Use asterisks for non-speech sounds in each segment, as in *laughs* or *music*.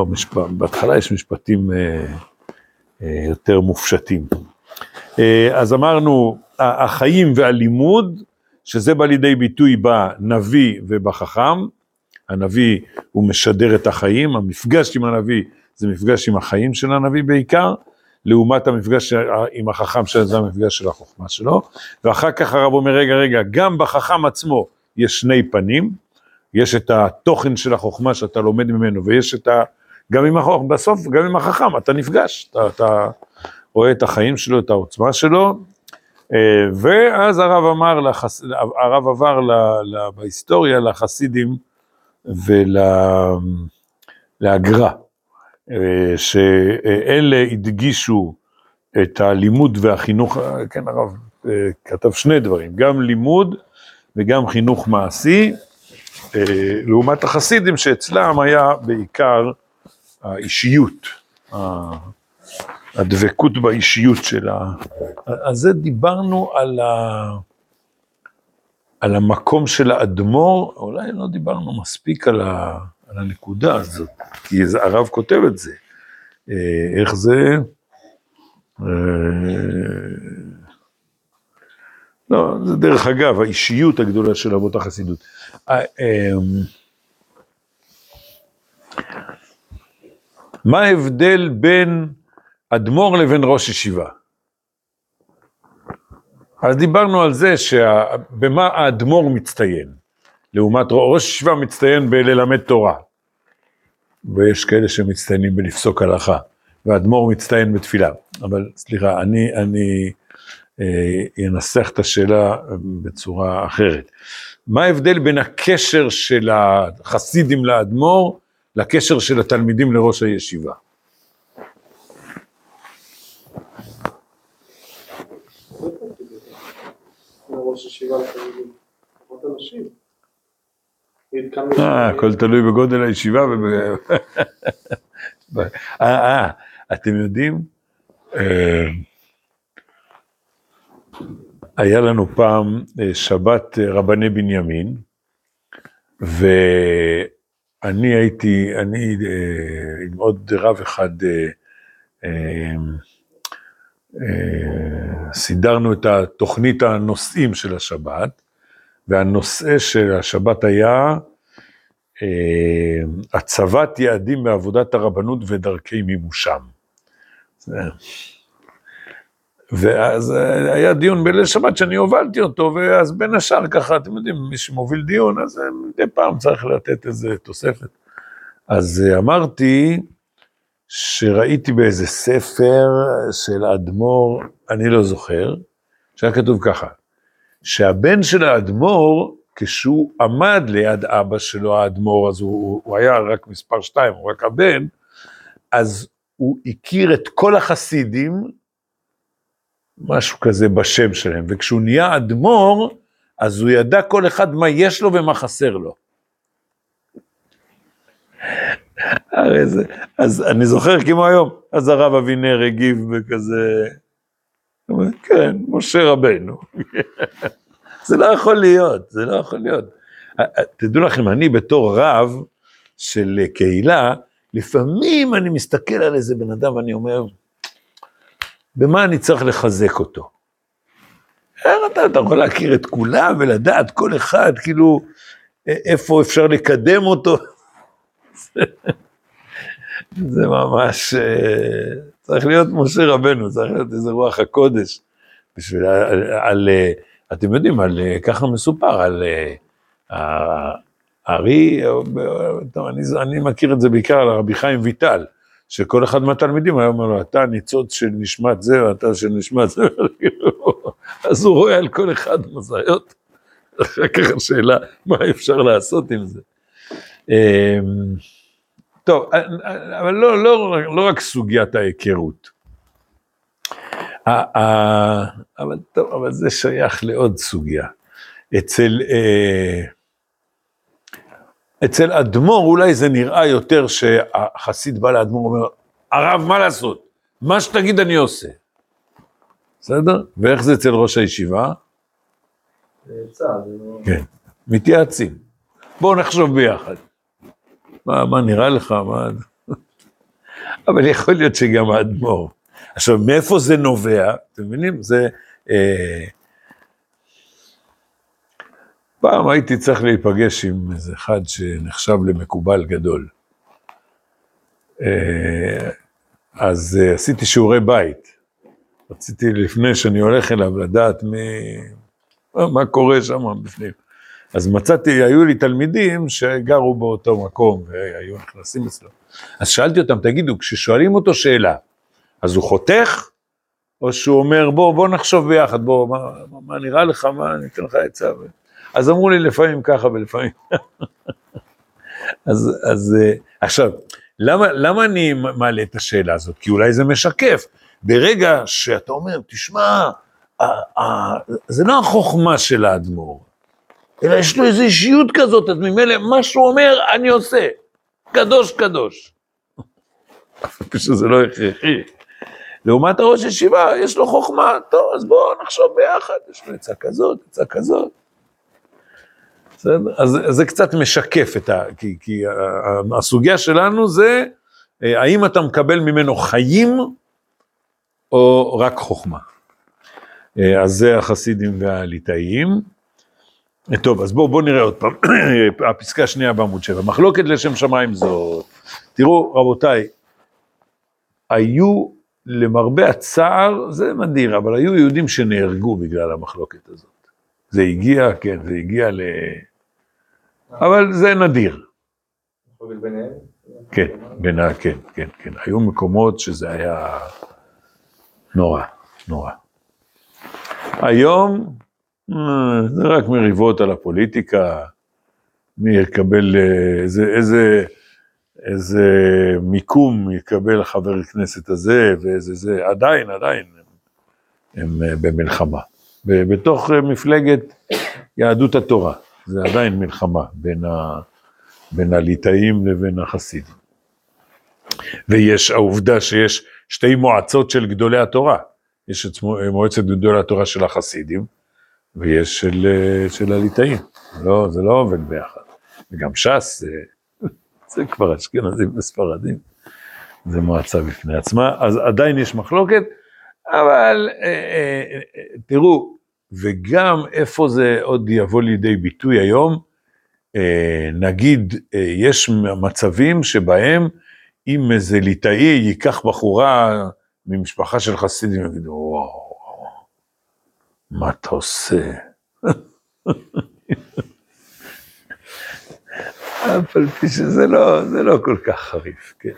לא משפט, בהתחלה יש משפטים אה, אה, יותר מופשטים. אה, אז אמרנו, החיים והלימוד, שזה בא לידי ביטוי בנביא ובחכם, הנביא הוא משדר את החיים, המפגש עם הנביא זה מפגש עם החיים של הנביא בעיקר, לעומת המפגש עם החכם שזה המפגש של החוכמה שלו, ואחר כך הרב אומר, רגע, רגע, גם בחכם עצמו יש שני פנים, יש את התוכן של החוכמה שאתה לומד ממנו, ויש את ה... גם עם החוכמה, בסוף, גם עם החכם, אתה נפגש, אתה, אתה רואה את החיים שלו, את העוצמה שלו, אה, ואז הרב אמר, לחס... הרב עבר ל... ל... בהיסטוריה לחסידים ולהגר"א. אה, שאלה הדגישו את הלימוד והחינוך, כן הרב אה, כתב שני דברים, גם לימוד וגם חינוך מעשי, אה, לעומת החסידים שאצלם היה בעיקר האישיות, הדבקות באישיות של ה... אז זה דיברנו על, ה... על המקום של האדמו"ר, אולי לא דיברנו מספיק על ה... על הנקודה הזאת, כי הרב כותב את זה. אה, איך זה? אה, לא, זה דרך אגב, האישיות הגדולה של אבות החסידות. אה, מה ההבדל בין אדמו"ר לבין ראש ישיבה? אז דיברנו על זה שבמה האדמו"ר מצטיין. לעומת ראש ישיבה מצטיין בללמד תורה. ויש כאלה שמצטיינים בלפסוק הלכה, והאדמו"ר מצטיין בתפילה. אבל סליחה, אני, אני אה, אנסח את השאלה בצורה אחרת. מה ההבדל בין הקשר של החסידים לאדמו"ר לקשר של התלמידים לראש הישיבה? אה, הכל תלוי בגודל הישיבה. *laughs* אה, אה, אתם יודעים, אה, היה לנו פעם שבת רבני בנימין, ואני הייתי, אני עם עוד רב אחד, סידרנו את התוכנית הנושאים של השבת, והנושא של השבת היה אה, הצבת יעדים בעבודת הרבנות ודרכי מימושם. ואז אה, היה דיון בליל שבת שאני הובלתי אותו, ואז בין השאר ככה, אתם יודעים, מי שמוביל דיון, אז מדי פעם צריך לתת איזה תוספת. אז אה, אמרתי שראיתי באיזה ספר של האדמו"ר, אני לא זוכר, שהיה כתוב ככה, שהבן של האדמו"ר, כשהוא עמד ליד אבא שלו, האדמו"ר, אז הוא, הוא היה רק מספר שתיים, הוא רק הבן, אז הוא הכיר את כל החסידים, משהו כזה בשם שלהם, וכשהוא נהיה אדמו"ר, אז הוא ידע כל אחד מה יש לו ומה חסר לו. הרי זה, אז אני זוכר כמו היום, אז הרב אבינר הגיב בכזה, כן, משה רבנו. *laughs* זה לא יכול להיות, זה לא יכול להיות. תדעו לכם, אני בתור רב של קהילה, לפעמים אני מסתכל על איזה בן אדם ואני אומר, במה אני צריך לחזק אותו? איך אתה, אתה יכול להכיר את כולם ולדעת כל אחד, כאילו, איפה אפשר לקדם אותו? *laughs* זה ממש, אה, צריך להיות משה רבנו, צריך להיות איזה רוח הקודש. בשביל, על, על, אתם יודעים, על, ככה מסופר, על הארי, אני, אני מכיר את זה בעיקר על רבי חיים ויטל, שכל אחד מהתלמידים היה אומר לו, אתה ניצוץ של נשמת זה, ואתה של נשמת זה, *laughs* אז הוא רואה על כל אחד מזיות. אחר כך השאלה, מה אפשר לעשות עם זה. אמ, טוב, אבל לא, לא, לא רק סוגיית ההיכרות. אבל טוב, אבל זה שייך לעוד סוגיה. אצל, אה, אצל אדמו"ר אולי זה נראה יותר שהחסיד בא לאדמו"ר ואומר, הרב, מה לעשות? מה שתגיד אני עושה. בסדר? ואיך זה אצל ראש הישיבה? כן, מתייעצים. בואו נחשוב ביחד. מה, מה נראה לך? מה... *laughs* אבל יכול להיות שגם האדמו"ר. עכשיו, מאיפה זה נובע? אתם מבינים? זה... אה, פעם הייתי צריך להיפגש עם איזה אחד שנחשב למקובל גדול. אה, אז אה, עשיתי שיעורי בית. רציתי לפני שאני הולך אליו לדעת מי, מה, קורה שם בפנים. אז מצאתי, היו לי תלמידים שגרו באותו מקום והיו נכנסים אצלו. אז שאלתי אותם, תגידו, כששואלים אותו שאלה, אז הוא חותך, או שהוא אומר, בוא, בוא נחשוב ביחד, בוא, מה, מה, נראה לך, מה, אני אתן לך עצה. אז אמרו לי לפעמים ככה ולפעמים. *laughs* אז, אז אה, עכשיו, למה, למה אני מעלה את השאלה הזאת? כי אולי זה משקף. ברגע שאתה אומר, תשמע, זה לא החוכמה של האדמו"ר, אלא יש לו איזו אישיות כזאת, אז ממילא מה שהוא אומר, אני עושה. קדוש קדוש. *laughs* פי שזה לא הכרחי. לעומת הראש ישיבה, יש לו חוכמה, טוב, אז בואו נחשוב ביחד, יש לו עצה כזאת, עצה כזאת. בסדר? אז זה קצת משקף את ה... כי, כי הסוגיה שלנו זה, אה, האם אתה מקבל ממנו חיים, או רק חוכמה. אה, אז זה החסידים והליטאים. אה, טוב, אז בואו בוא נראה עוד פעם, *coughs* הפסקה השנייה בעמוד 7, מחלוקת לשם שמיים זאת. תראו, רבותיי, היו למרבה הצער, זה נדיר, אבל היו יהודים שנהרגו בגלל המחלוקת הזאת. זה הגיע, כן, זה הגיע ל... אבל זה נדיר. כן, בינה, כן, כן, כן. היו מקומות שזה היה נורא, נורא. היום אה, זה רק מריבות על הפוליטיקה, מי יקבל, אה, איזה, איזה, איזה מיקום יקבל חבר כנסת הזה ואיזה זה, עדיין, עדיין הם, הם אה, במלחמה. בתוך מפלגת יהדות התורה. זה עדיין מלחמה בין, ה, בין הליטאים לבין החסידים. ויש העובדה שיש שתי מועצות של גדולי התורה, יש את מועצת גדולי התורה של החסידים, ויש של, של הליטאים, לא, זה לא עובד ביחד. וגם ש"ס, זה, *laughs* זה כבר אשכנזים וספרדים, זה מועצה בפני עצמה, אז עדיין יש מחלוקת, אבל אה, אה, אה, תראו, וגם איפה זה עוד יבוא לידי ביטוי היום, אה, נגיד, אה, יש מצבים שבהם אם איזה ליטאי ייקח בחורה ממשפחה של חסידים, יגידו, וואו, מה אתה עושה? אף על פי שזה לא, זה לא כל כך חריף, כן.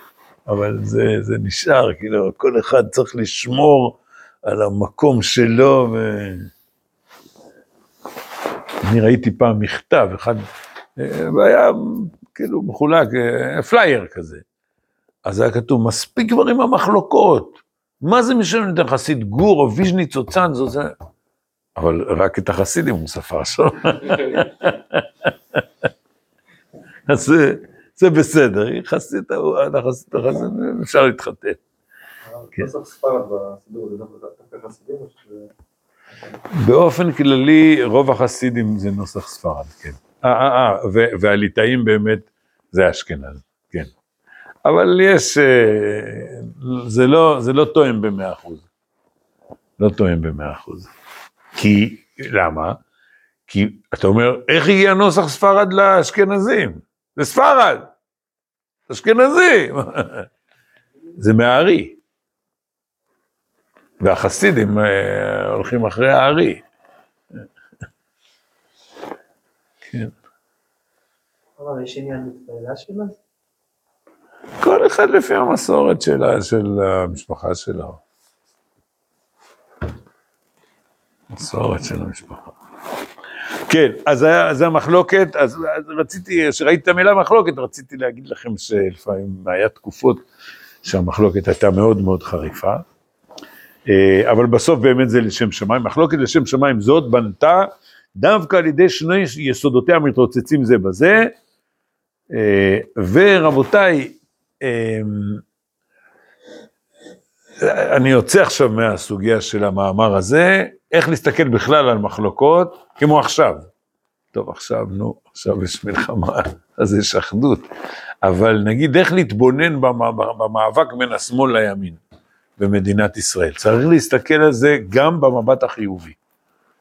אבל זה, זה נשאר, כאילו, כל אחד צריך לשמור על המקום שלו, ו... אני ראיתי פעם מכתב, אחד, והיה כאילו מחולק, פלייר כזה. אז היה כתוב, מספיק כבר עם המחלוקות. מה זה משנה אם אתה חסיד גור או ויז'ניץ או צאנז או זה? אבל רק את החסידים הוא ספר *laughs* שם. אז זה, זה בסדר, חסיד, אתה חסיד, אפשר להתחתן. כן. באופן כללי, רוב החסידים זה נוסח ספרד, כן. אה, אה, אה, והליטאים באמת זה אשכנז, כן. אבל יש, אה, זה לא, זה לא תואם במאה אחוז. לא תואם במאה אחוז. כי, למה? כי אתה אומר, איך הגיע נוסח ספרד לאשכנזים? זה ספרד, אשכנזי. *laughs* זה מהארי. והחסידים אה, הולכים אחרי הארי. כן. אבל יש עניין מתפללה שלה? כל אחד לפי המסורת שלה, של המשפחה שלו. מסורת של המשפחה. כן, אז זה המחלוקת, אז, אז רציתי, כשראיתי את המילה מחלוקת, רציתי להגיד לכם שלפעמים היה תקופות שהמחלוקת הייתה מאוד מאוד חריפה. אה, אבל בסוף באמת זה לשם שמיים. מחלוקת לשם שמיים זאת בנתה דווקא על ידי שני יסודותיה מתרוצצים זה בזה, אה, ורבותיי, אה, אני יוצא עכשיו מהסוגיה של המאמר הזה, איך להסתכל בכלל על מחלוקות, כמו עכשיו. טוב, עכשיו, נו, עכשיו יש מלחמה, *laughs* אז יש אחדות. אבל נגיד איך להתבונן במ- במאבק בין השמאל לימין במדינת ישראל. צריך להסתכל על זה גם במבט החיובי.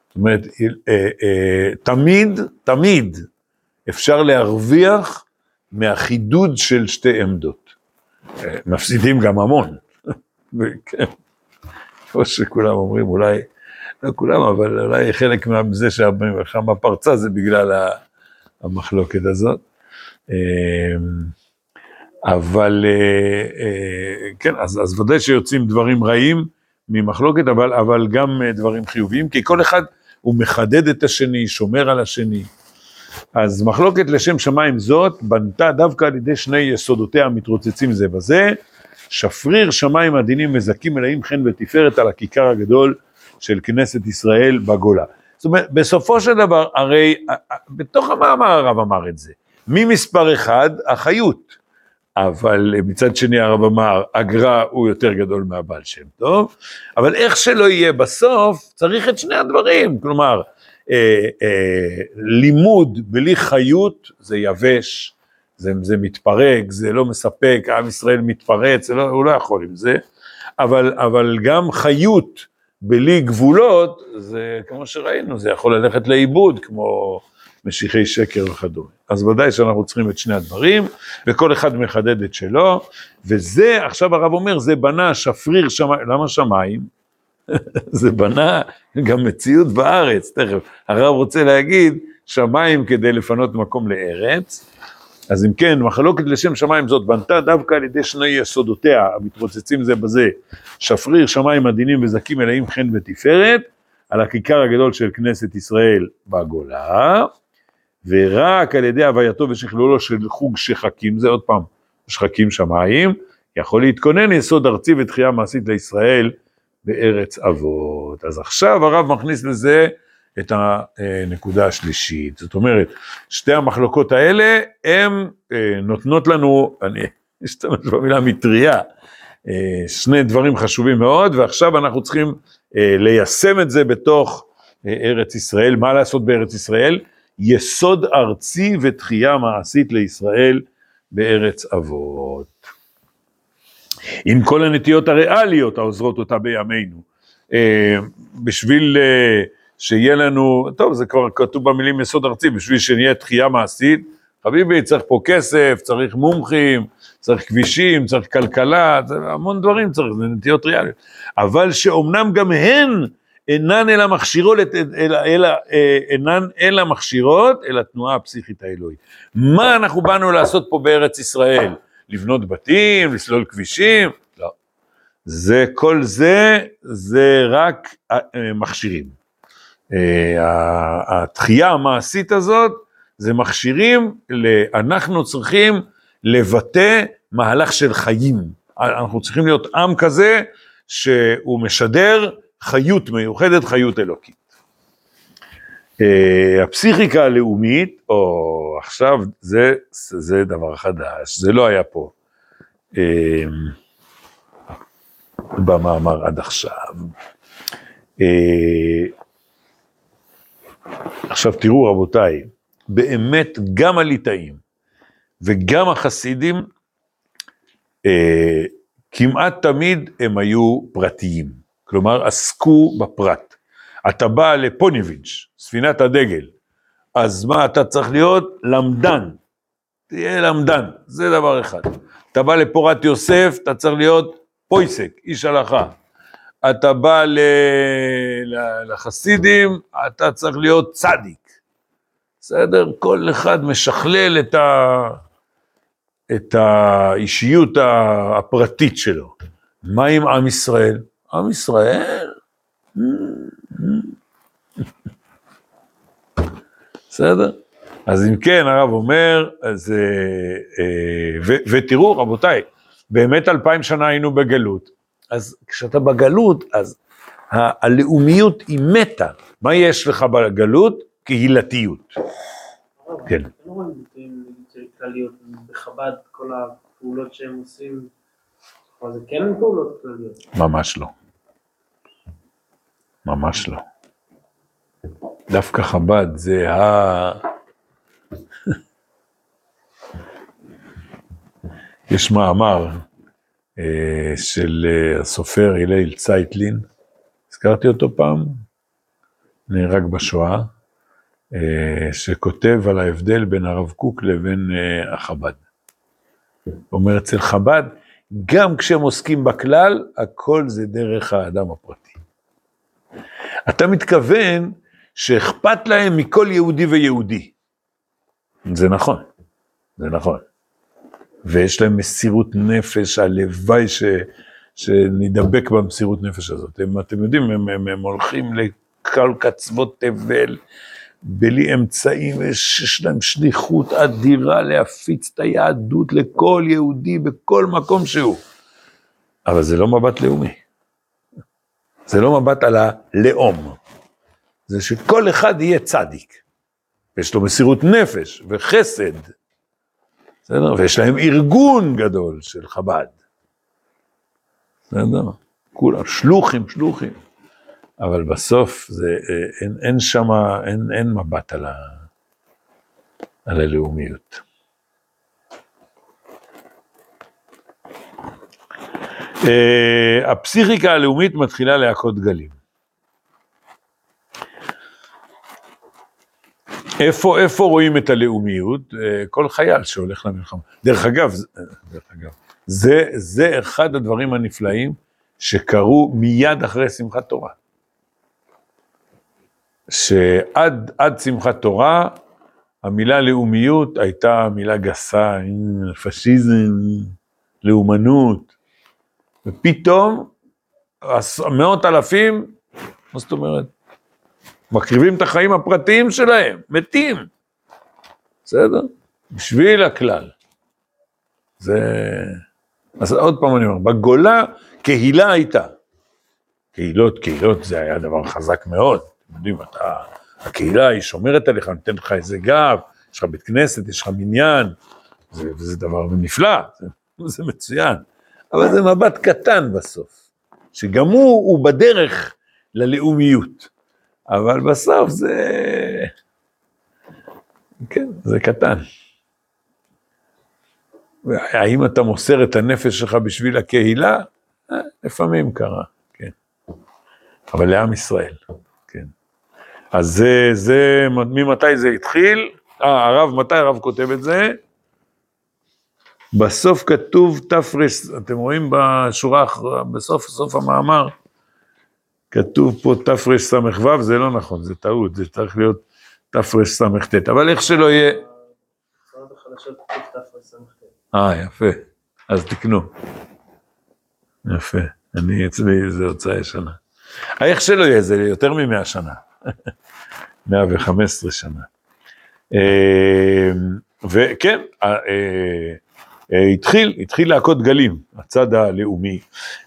זאת אומרת, אה, אה, תמיד, תמיד אפשר להרוויח מהחידוד של שתי עמדות. אה, מפסידים גם המון. *laughs* כן. כמו שכולם אומרים, אולי, לא כולם, אבל אולי חלק מזה שהמלחמה פרצה זה בגלל המחלוקת הזאת. אבל אה, אה, כן, אז, אז ודאי שיוצאים דברים רעים ממחלוקת, אבל, אבל גם אה, דברים חיוביים, כי כל אחד הוא מחדד את השני, שומר על השני. אז מחלוקת לשם שמיים זאת בנתה דווקא על ידי שני יסודותיה המתרוצצים זה בזה, שפריר שמיים עדינים מזכים מלאים חן ותפארת על הכיכר הגדול של כנסת ישראל בגולה. זאת אומרת, בסופו של דבר, הרי בתוך המאמר הרב אמר את זה, ממספר אחד, החיות. אבל מצד שני הרב אמר, הגר"א הוא יותר גדול מהבעל שם טוב, אבל איך שלא יהיה בסוף, צריך את שני הדברים, כלומר, אה, אה, לימוד בלי חיות זה יבש, זה, זה מתפרק, זה לא מספק, עם ישראל מתפרץ, לא, הוא לא יכול עם זה, אבל, אבל גם חיות בלי גבולות, זה כמו שראינו, זה יכול ללכת לאיבוד, כמו משיחי שקר וכדומה. אז ודאי שאנחנו צריכים את שני הדברים, וכל אחד מחדד את שלו, וזה, עכשיו הרב אומר, זה בנה שפריר שמיים, למה שמיים? *laughs* זה בנה גם מציאות בארץ, תכף. הרב רוצה להגיד, שמיים כדי לפנות מקום לארץ, אז אם כן, מחלוקת לשם שמיים זאת בנתה דווקא על ידי שני יסודותיה, המתרוצצים זה בזה, שפריר שמיים עדינים וזכים מלאים חן ותפארת, על הכיכר הגדול של כנסת ישראל בגולה, ורק על ידי הווייתו ושכלולו של חוג שחקים, זה עוד פעם, שחקים שמיים, יכול להתכונן יסוד ארצי ותחייה מעשית לישראל בארץ אבות. אז עכשיו הרב מכניס לזה את הנקודה השלישית. זאת אומרת, שתי המחלוקות האלה, הן אה, נותנות לנו, אני *laughs* אשתמש במילה מטריה, אה, שני דברים חשובים מאוד, ועכשיו אנחנו צריכים אה, ליישם את זה בתוך ארץ ישראל. מה לעשות בארץ ישראל? יסוד ארצי ותחייה מעשית לישראל בארץ אבות. עם כל הנטיות הריאליות העוזרות אותה בימינו. בשביל שיהיה לנו, טוב, זה כבר כתוב במילים יסוד ארצי, בשביל שנהיה תחייה מעשית, חביבי, צריך פה כסף, צריך מומחים, צריך כבישים, צריך כלכלה, המון דברים צריך, זה נטיות ריאליות. אבל שאומנם גם הן אינן אלא מכשירות, אלא, אלא, אינן אלא מכשירות אל התנועה הפסיכית האלוהית. מה אנחנו באנו לעשות פה בארץ ישראל? לבנות בתים, לסלול כבישים? לא. זה, כל זה, זה רק מכשירים. התחייה המעשית הזאת, זה מכשירים, אנחנו צריכים לבטא מהלך של חיים. אנחנו צריכים להיות עם כזה שהוא משדר חיות מיוחדת, חיות אלוקית. הפסיכיקה הלאומית, או עכשיו, זה, זה דבר חדש, זה לא היה פה במאמר עד עכשיו. עכשיו תראו רבותיי, באמת גם הליטאים וגם החסידים, אה, כמעט תמיד הם היו פרטיים, כלומר עסקו בפרט. אתה בא לפוניביץ', ספינת הדגל, אז מה אתה צריך להיות? למדן, תהיה למדן, זה דבר אחד. אתה בא לפורת יוסף, אתה צריך להיות פויסק, איש הלכה. אתה בא לחסידים, אתה צריך להיות צדיק. בסדר? כל אחד משכלל את, ה, את האישיות הפרטית שלו. מה עם עם ישראל? עם ישראל? בסדר? אז אם כן, הרב אומר, אז, אה, ו, ותראו, רבותיי, באמת אלפיים שנה היינו בגלות, אז כשאתה בגלות, אז הלאומיות היא מתה. מה יש לך בגלות? קהילתיות. כן. לא רואים ביטויים כלליות, בחב"ד כל הפעולות שהם עושים, זה כן פעולות כלליות. ממש לא. ממש לא. דווקא חב"ד זה ה... *laughs* יש מאמר אה, של אה, הסופר הלל צייטלין, הזכרתי אותו פעם, נהרג בשואה, אה, שכותב על ההבדל בין הרב קוק לבין אה, החב"ד. אומר, אצל חב"ד, גם כשהם עוסקים בכלל, הכל זה דרך האדם הפרטי. אתה מתכוון שאכפת להם מכל יהודי ויהודי. זה נכון, זה נכון. ויש להם מסירות נפש, הלוואי ש, שנדבק במסירות נפש הזאת. הם, אתם יודעים, הם, הם, הם הולכים לכל קצוות תבל, בלי אמצעים, יש, להם שליחות אדירה להפיץ את היהדות לכל יהודי בכל מקום שהוא. אבל זה לא מבט לאומי. זה לא מבט על הלאום. זה שכל אחד יהיה צדיק. ויש לו מסירות נפש וחסד. בסדר? ויש להם ארגון גדול של חב"ד. בסדר? כולם שלוחים, שלוחים. אבל בסוף זה, אה, אין, אין שם, אין, אין מבט על, ה, על הלאומיות. הפסיכיקה הלאומית מתחילה להכות גלים. איפה, איפה רואים את הלאומיות? Uh, כל חייל שהולך למלחמה. דרך אגב, דרך אגב, זה, זה אחד הדברים הנפלאים שקרו מיד אחרי שמחת תורה. שעד עד שמחת תורה, המילה לאומיות הייתה מילה גסה, פשיזם, לאומנות, ופתאום מאות אלפים, מה זאת אומרת? מקריבים את החיים הפרטיים שלהם, מתים, בסדר? בשביל הכלל. זה... אז עוד פעם אני אומר, בגולה קהילה הייתה. קהילות, קהילות זה היה דבר חזק מאוד. אתם יודעים, אתה, הקהילה היא שומרת עליך, נותנת לך איזה גב, יש לך בית כנסת, יש לך מניין, זה, וזה דבר נפלא, זה, זה מצוין. אבל זה מבט קטן בסוף, שגם הוא, הוא בדרך ללאומיות, אבל בסוף זה, כן, זה קטן. האם אתה מוסר את הנפש שלך בשביל הקהילה? אה, לפעמים קרה, כן. אבל לעם ישראל. אז זה, זה, ממתי זה התחיל? אה, הרב, מתי הרב כותב את זה? בסוף כתוב תרס, אתם רואים בשורה, בסוף סוף המאמר, כתוב פה תרס"ו, זה לא נכון, זה טעות, זה צריך להיות תרס"ט, אבל איך שלא יהיה... אה, יפה, אז תקנו. יפה, אני אצלי זה הוצאה ישנה. איך שלא יהיה, זה יותר ממאה שנה. *laughs* 115 שנה. אה, וכן, אה, אה, התחיל, התחיל להכות גלים, הצד הלאומי.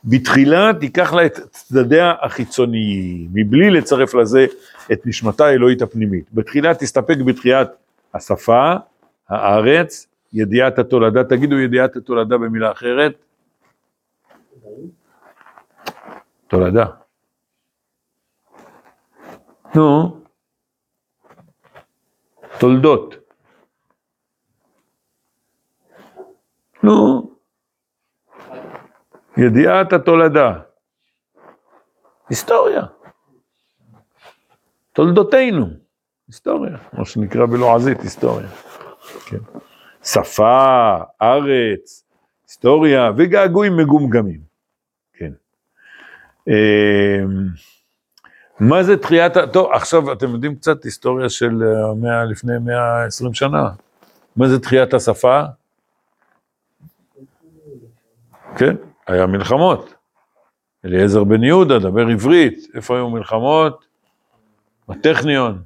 בתחילה תיקח לה את צדדיה החיצוניים, מבלי לצרף לזה את נשמתה האלוהית הפנימית. בתחילה תסתפק בתחיית השפה, הארץ, ידיעת התולדה, תגידו ידיעת התולדה במילה אחרת. תולדה. נו, תולדות. נו, ידיעת התולדה. היסטוריה. תולדותינו, היסטוריה, כמו שנקרא בלועזית, היסטוריה. כן. שפה, ארץ, היסטוריה וגעגועים מגומגמים. כן. אמ, מה זה תחיית, טוב, עכשיו אתם יודעים קצת היסטוריה של 100, אה, לפני 120 שנה. מה זה תחיית השפה? כן, היה מלחמות. אליעזר בן יהודה, דבר עברית, איפה היו מלחמות? בטכניון.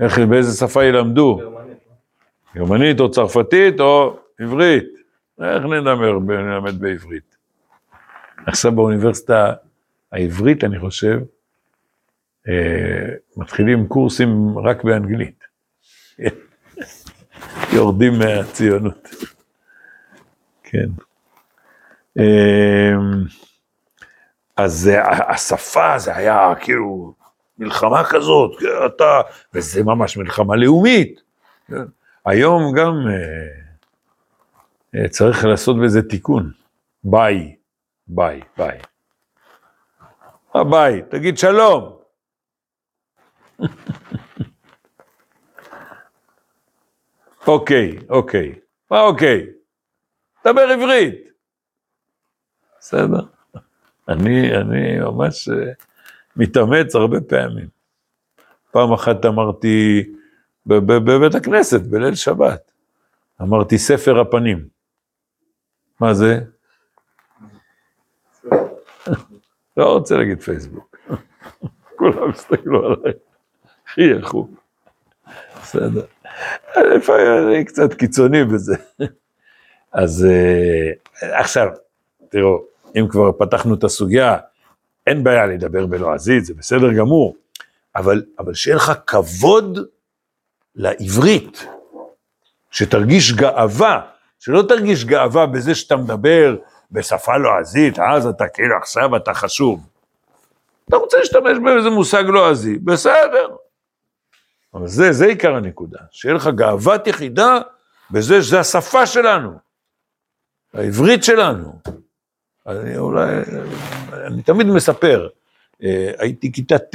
איך, באיזה שפה ילמדו? גרמנית. או צרפתית או עברית. איך נדבר, נלמד בעברית? עכשיו באוניברסיטה העברית, אני חושב, אה, מתחילים קורסים רק באנגלית. *laughs* יורדים מהציונות. כן. אה, אז השפה זה היה כאילו מלחמה כזאת, אתה, וזה ממש מלחמה לאומית. כן. היום גם, אה, אה, צריך לעשות בזה תיקון. ביי, ביי, ביי. מה ביי? תגיד שלום. *laughs* אוקיי, אוקיי. מה אוקיי? דבר עברית. בסדר. אני, אני ממש אה, מתאמץ הרבה פעמים. פעם אחת אמרתי בבית הכנסת, בליל שבת, אמרתי ספר הפנים. מה זה? לא רוצה להגיד פייסבוק. כולם הסתכלו עליי, חייכו. בסדר. לפעמים אני קצת קיצוני בזה. אז אה, עכשיו, תראו, אם כבר פתחנו את הסוגיה, אין בעיה לדבר בלועזית, זה בסדר גמור, אבל, אבל שיהיה לך כבוד לעברית, שתרגיש גאווה, שלא תרגיש גאווה בזה שאתה מדבר בשפה לועזית, אז אתה כאילו עכשיו אתה חשוב. אתה רוצה להשתמש באיזה מושג לועזי, בסדר. אבל זה, זה עיקר הנקודה, שיהיה לך גאוות יחידה בזה שזה השפה שלנו, העברית שלנו. אני אולי, אני תמיד מספר, אה, הייתי כיתה ט',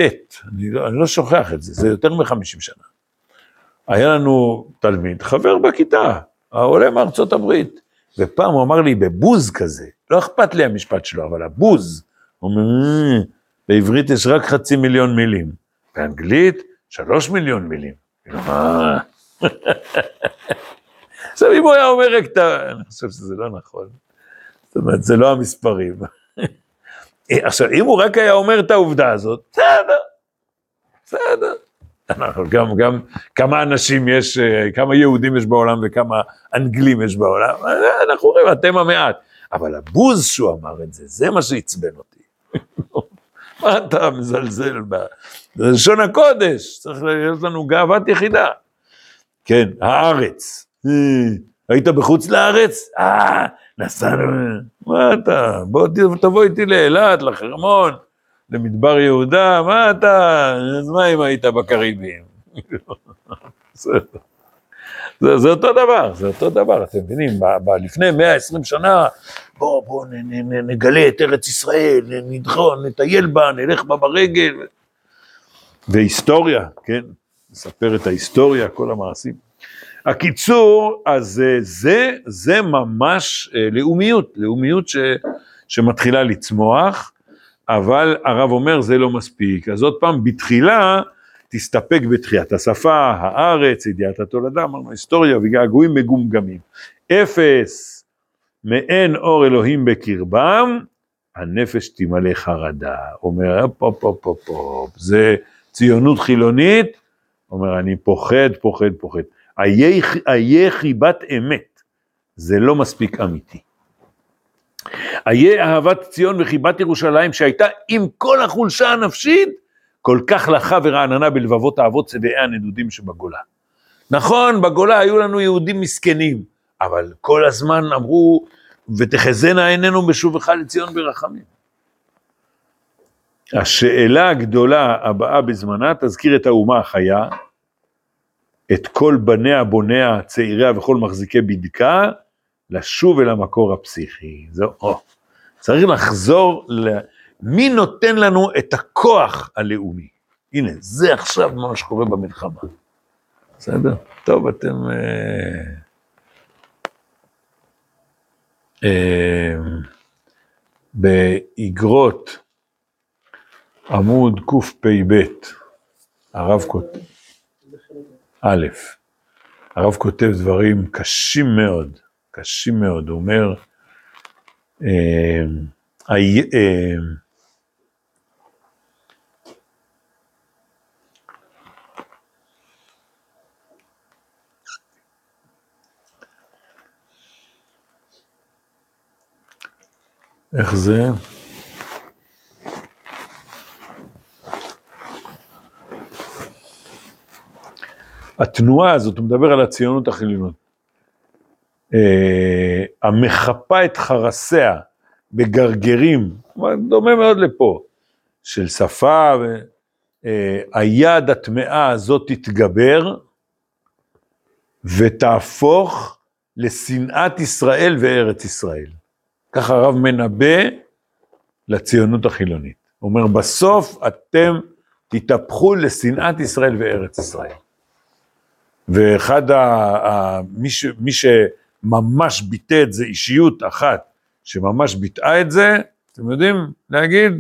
אני, לא- אני לא שוכח את זה, זה יותר מחמישים שנה. היה לנו תלמיד, חבר בכיתה, העולה מארצות הברית, ופעם הוא אמר לי בבוז כזה, לא אכפת לי המשפט שלו, אבל הבוז, הוא אומר, "אה, בעברית יש רק חצי מיליון מילים, באנגלית שלוש מיליון מילים. *laughs* עכשיו, אם הוא היה אומר רק את ה... אני חושב שזה לא נכון. זאת אומרת, זה לא המספרים. עכשיו, אם הוא רק היה אומר את העובדה הזאת, בסדר, בסדר. אנחנו גם, גם כמה אנשים יש, אה, כמה יהודים יש בעולם וכמה אנגלים יש בעולם, אה, אנחנו רואים, אתם המעט. אבל הבוז שהוא אמר את זה, זה מה שעצבן אותי. *laughs* מה אתה מזלזל ב... זה לשון הקודש, צריך להיות לנו גאוות יחידה. כן, הארץ. היית בחוץ לארץ? אה, נסענו, מה אתה? בוא תבוא איתי לאילת, לחרמון, למדבר יהודה, מה אתה? אז מה אם היית בקריבים? *laughs* זה, זה אותו דבר, זה אותו דבר, אתם מבינים, ב, ב, לפני 120 שנה, בוא, בוא נ, נ, נ, נגלה את ארץ ישראל, נדחון, נטייל בה, נלך בה ברגל. והיסטוריה, כן, נספר את ההיסטוריה, כל המעשים. הקיצור, אז אה, זה, זה ממש אה, לאומיות, לאומיות ש, שמתחילה לצמוח, אבל הרב אומר זה לא מספיק. אז עוד פעם, בתחילה תסתפק בתחיית השפה, הארץ, ידיעת התולדה, אמרנו, היסטוריה וגעגועים מגומגמים. אפס, מעין אור אלוהים בקרבם, הנפש תמלא חרדה. אומר, הופ, הופ, הופ, הופ, הופ, זה ציונות חילונית, אומר, אני פוחד, פוחד, פוחד. איה חיבת אמת, זה לא מספיק אמיתי. איה אהבת ציון וחיבת ירושלים שהייתה עם כל החולשה הנפשית, כל כך לחה ורעננה בלבבות האבות צבעי הנדודים שבגולה. נכון, בגולה היו לנו יהודים מסכנים, אבל כל הזמן אמרו, ותחזינה עינינו בשובך לציון ברחמים. השאלה הגדולה הבאה בזמנה, תזכיר את האומה החיה, את כל בניה, בוניה, צעיריה וכל מחזיקי בדקה, לשוב אל המקור הפסיכי. זהו, או, צריך לחזור ל... מי נותן לנו את הכוח הלאומי? הנה, זה עכשיו מה שקורה במלחמה. בסדר? טוב, אתם... אה, אה, באגרות עמוד קפ"ב, הרב כותב, א', הרב כותב דברים קשים מאוד, קשים מאוד, הוא אומר, אה, הי- אה, איך זה? התנועה הזאת, הוא מדבר על הציונות החילונית, אה, המחפה את חרסיה בגרגרים, דומה מאוד לפה, של שפה, אה, היד הטמאה הזאת תתגבר ותהפוך לשנאת ישראל וארץ ישראל. ככה הרב מנבא לציונות החילונית. הוא אומר, בסוף אתם תתהפכו לשנאת ישראל וארץ ישראל. ואחד, ה, ה, מי, ש, מי שממש ביטא את זה, אישיות אחת שממש ביטאה את זה, אתם יודעים להגיד?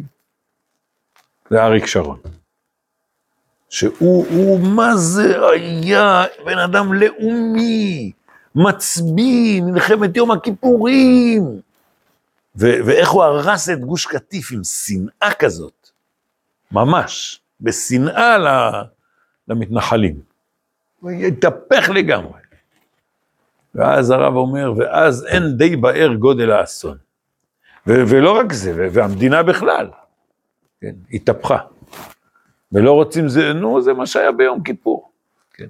זה אריק שרון. שהוא, הוא, מה זה היה בן אדם לאומי, מצביא, מלחמת יום הכיפורים. ו- ואיך הוא הרס את גוש קטיף עם שנאה כזאת, ממש, בשנאה למתנחלים. התהפך לגמרי. ואז הרב אומר, ואז אין די באר גודל האסון. ו- ולא רק זה, והמדינה בכלל, כן, התהפכה. ולא רוצים זה, נו, זה מה שהיה ביום כיפור. כן.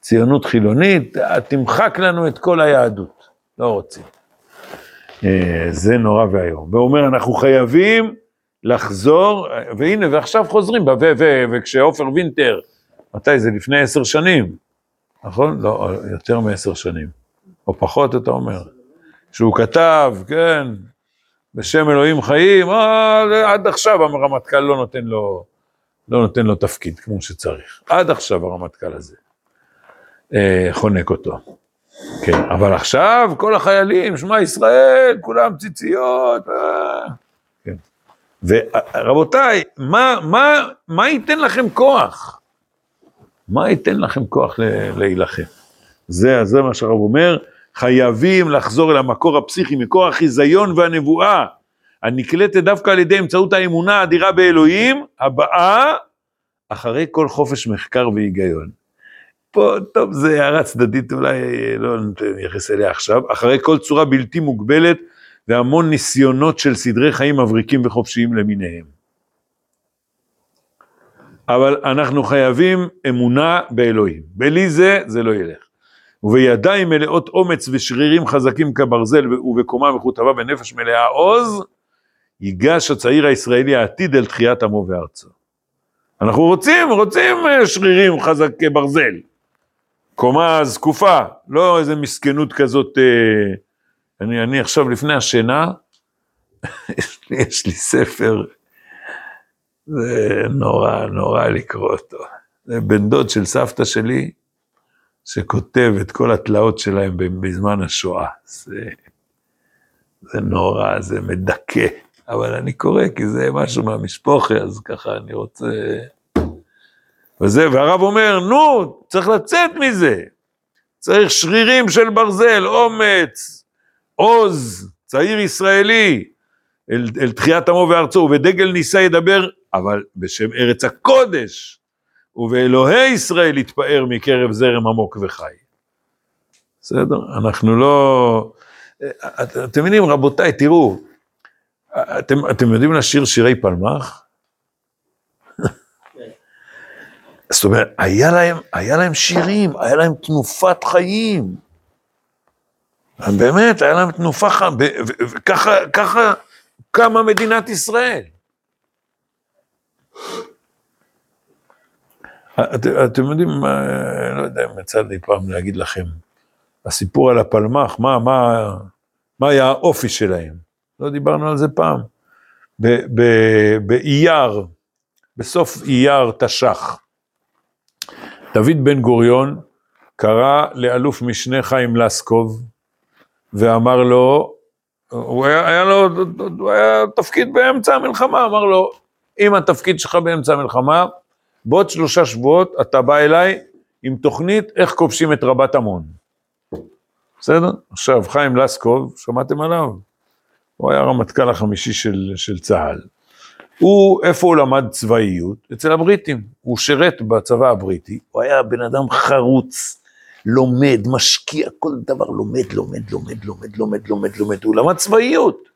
ציונות חילונית, תמחק לנו את כל היהדות, לא רוצים. אה, זה נורא ואיום. ואומר, אנחנו חייבים לחזור, והנה, ועכשיו חוזרים, וכשעופר וינטר, מתי זה? לפני עשר שנים, נכון? לא, יותר מעשר שנים, או פחות, אתה אומר. שהוא כתב, כן, בשם אלוהים חיים, אה, עד עכשיו הרמטכ"ל לא נותן לו, לא נותן לו תפקיד כמו שצריך. עד עכשיו הרמטכ"ל הזה אה, חונק אותו. כן, אבל עכשיו כל החיילים, שמע ישראל, כולם ציציות, אה, כן. ורבותיי, מה, מה, מה ייתן לכם כוח? מה ייתן לכם כוח להילחם? זה, זה מה שהרב אומר, חייבים לחזור אל המקור הפסיכי, מקור החיזיון והנבואה, הנקלטת דווקא על ידי אמצעות האמונה האדירה באלוהים, הבאה אחרי כל חופש מחקר והיגיון. פה, טוב, זה הערה צדדית, אולי לא נייחס אליה עכשיו, אחרי כל צורה בלתי מוגבלת והמון ניסיונות של סדרי חיים מבריקים וחופשיים למיניהם. אבל אנחנו חייבים אמונה באלוהים, בלי זה, זה לא ילך. ובידיים מלאות אומץ ושרירים חזקים כברזל ובקומה מכותבה בנפש מלאה עוז, ייגש הצעיר הישראלי העתיד אל תחיית עמו וארצו. אנחנו רוצים, רוצים אה, שרירים חזקי ברזל. קומה זקופה, לא איזה מסכנות כזאת. אה, אני, אני עכשיו לפני השינה, *laughs* יש לי ספר, זה נורא, נורא לקרוא אותו. זה בן דוד של סבתא שלי, שכותב את כל התלאות שלהם בזמן השואה. זה, זה נורא, זה מדכא, אבל אני קורא כי זה משהו מהמשפחה, אז ככה אני רוצה... וזה, והרב אומר, נו, צריך לצאת מזה. צריך שרירים של ברזל, אומץ, עוז, צעיר ישראלי, אל, אל תחיית עמו וארצו, ובדגל נישא ידבר, אבל בשם ארץ הקודש, ובאלוהי ישראל יתפאר מקרב זרם עמוק וחי. בסדר? אנחנו לא... את, אתם מבינים, רבותיי, תראו, אתם, אתם יודעים לשיר שירי פלמח? זאת אומרת, היה להם, היה להם שירים, היה להם תנופת חיים. באמת, היה להם תנופה חיים, וככה קמה מדינת ישראל. את, אתם יודעים, לא יודע אם יצא לי פעם להגיד לכם, הסיפור על הפלמ"ח, מה, מה, מה היה האופי שלהם? לא דיברנו על זה פעם. באייר, בסוף אייר תש"ח, דוד בן גוריון קרא לאלוף משנה חיים לסקוב ואמר לו, הוא היה, היה לו, הוא היה תפקיד באמצע המלחמה, אמר לו, אם התפקיד שלך באמצע המלחמה, בעוד שלושה שבועות אתה בא אליי עם תוכנית איך כובשים את רבת עמון. בסדר? עכשיו, חיים לסקוב, שמעתם עליו? הוא היה הרמטכ"ל החמישי של, של צה"ל. הוא, איפה הוא למד צבאיות? אצל הבריטים. הוא שירת בצבא הבריטי, הוא היה בן אדם חרוץ, לומד, משקיע, כל דבר לומד, לומד, לומד, לומד, לומד, לומד, לומד, הוא למד צבאיות.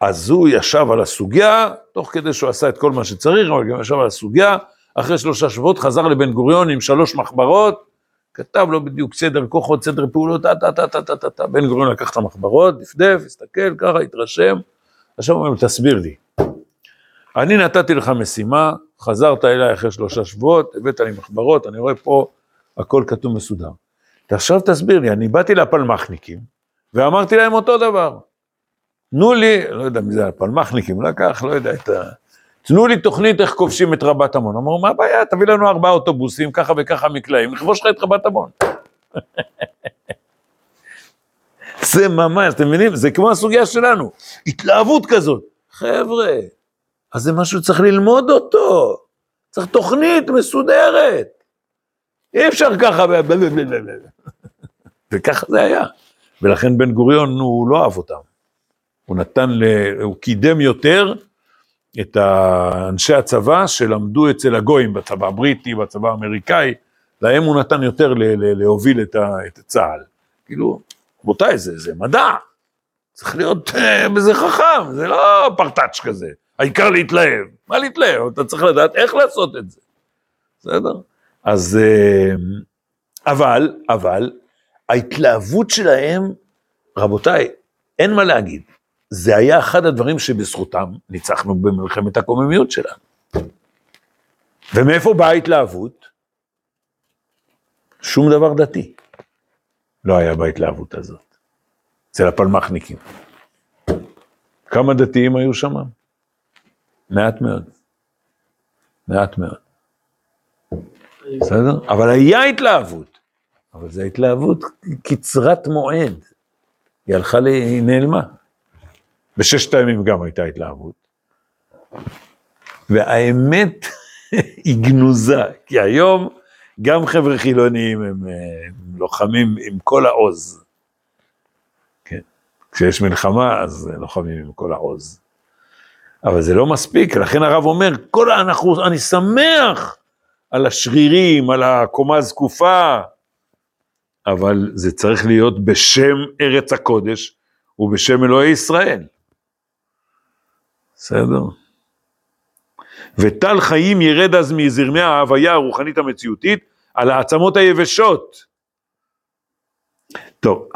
אז הוא ישב על הסוגיה, תוך כדי שהוא עשה את כל מה שצריך, אבל גם ישב על הסוגיה, אחרי שלושה שבועות חזר לבן גוריון עם שלוש מחברות, כתב לו בדיוק סדר כוחות, סדר פעולות, טה טה טה טה טה טה בן גוריון לקח את המחברות, דפדף, הסתכל, ככה, התרשם, עכשיו הוא אומר, תסביר לי. אני נתתי לך משימה, חזרת אליי אחרי שלושה שבועות, הבאת לי מחברות, אני רואה פה, הכל כתוב מסודר. עכשיו תסביר לי, אני באתי לפלמחניקים, ואמרתי להם אותו דבר. תנו לי, לא יודע מי זה הפלמחניקים, לקח, לא יודע את ה... תנו לי תוכנית איך כובשים את רבת עמון. אמרו, מה הבעיה? תביא לנו ארבעה אוטובוסים, ככה וככה מקלעים, נכבוש לך את רבת עמון. *laughs* זה ממש, אתם מבינים? זה כמו הסוגיה שלנו, התלהבות כזאת. חבר'ה, אז זה משהו שצריך ללמוד אותו. צריך תוכנית מסודרת. אי אפשר ככה, וככה זה היה. ולכן בן גוריון, הוא לא אהב אותם. הוא נתן, ל... הוא קידם יותר את אנשי הצבא שלמדו אצל הגויים, בצבא הבריטי, בצבא האמריקאי, להם הוא נתן יותר ל... ל... להוביל את, ה... את צה"ל. כאילו, רבותיי, זה, זה מדע. צריך להיות uh, בזה חכם, זה לא פרטאץ' כזה. העיקר להתלהב. מה להתלהב? אתה צריך לדעת איך לעשות את זה. בסדר? אז, uh, אבל, אבל, ההתלהבות שלהם, רבותיי, אין מה להגיד. זה היה אחד הדברים שבזכותם ניצחנו במלחמת הקוממיות שלנו. ומאיפה באה ההתלהבות? שום דבר דתי לא היה בהתלהבות הזאת, אצל הפלמחניקים. כמה דתיים היו שם? מעט מאוד. מעט מאוד. בסדר? אבל היה התלהבות. אבל זו התלהבות קצרת מועד. היא הלכה, היא נעלמה. בששת הימים גם הייתה התלהבות. והאמת *laughs* היא גנוזה, כי היום גם חבר'ה חילוניים הם, הם לוחמים עם כל העוז. כן. כשיש מלחמה אז לוחמים עם כל העוז. אבל זה לא מספיק, לכן הרב אומר, כל אנחנו, אני שמח על השרירים, על הקומה הזקופה, אבל זה צריך להיות בשם ארץ הקודש ובשם אלוהי ישראל. בסדר? וטל חיים ירד אז מזרמי ההוויה הרוחנית המציאותית על העצמות היבשות. טוב,